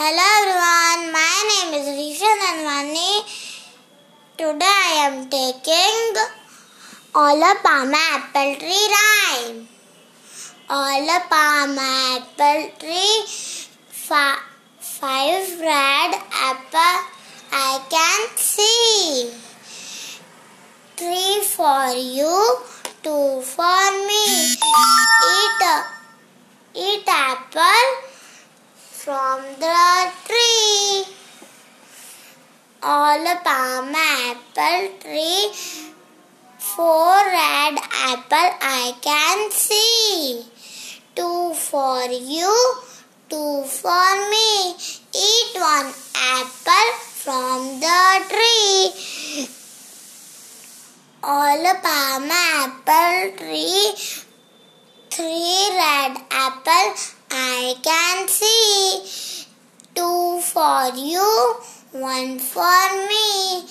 Hello everyone, my name is Reesha Nanwani. Today I am taking All Palm Apple Tree rhyme. All a Palm Apple Tree, fi- five red apple I can see. Three for you, two for me. Eat, eat apple from the tree. All a palm apple tree, four red apple I can see. Two for you, two for me. Eat one apple from the tree. All a palm apple tree, three red apple I can see. For you, one for me.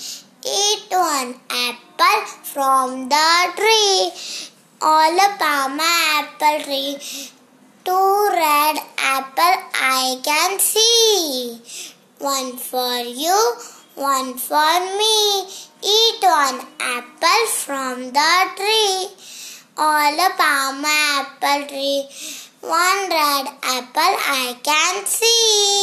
Eat one apple from the tree. All a palm apple tree, two red apple I can see. One for you, one for me. Eat one apple from the tree. All a palm apple tree, one red apple I can see.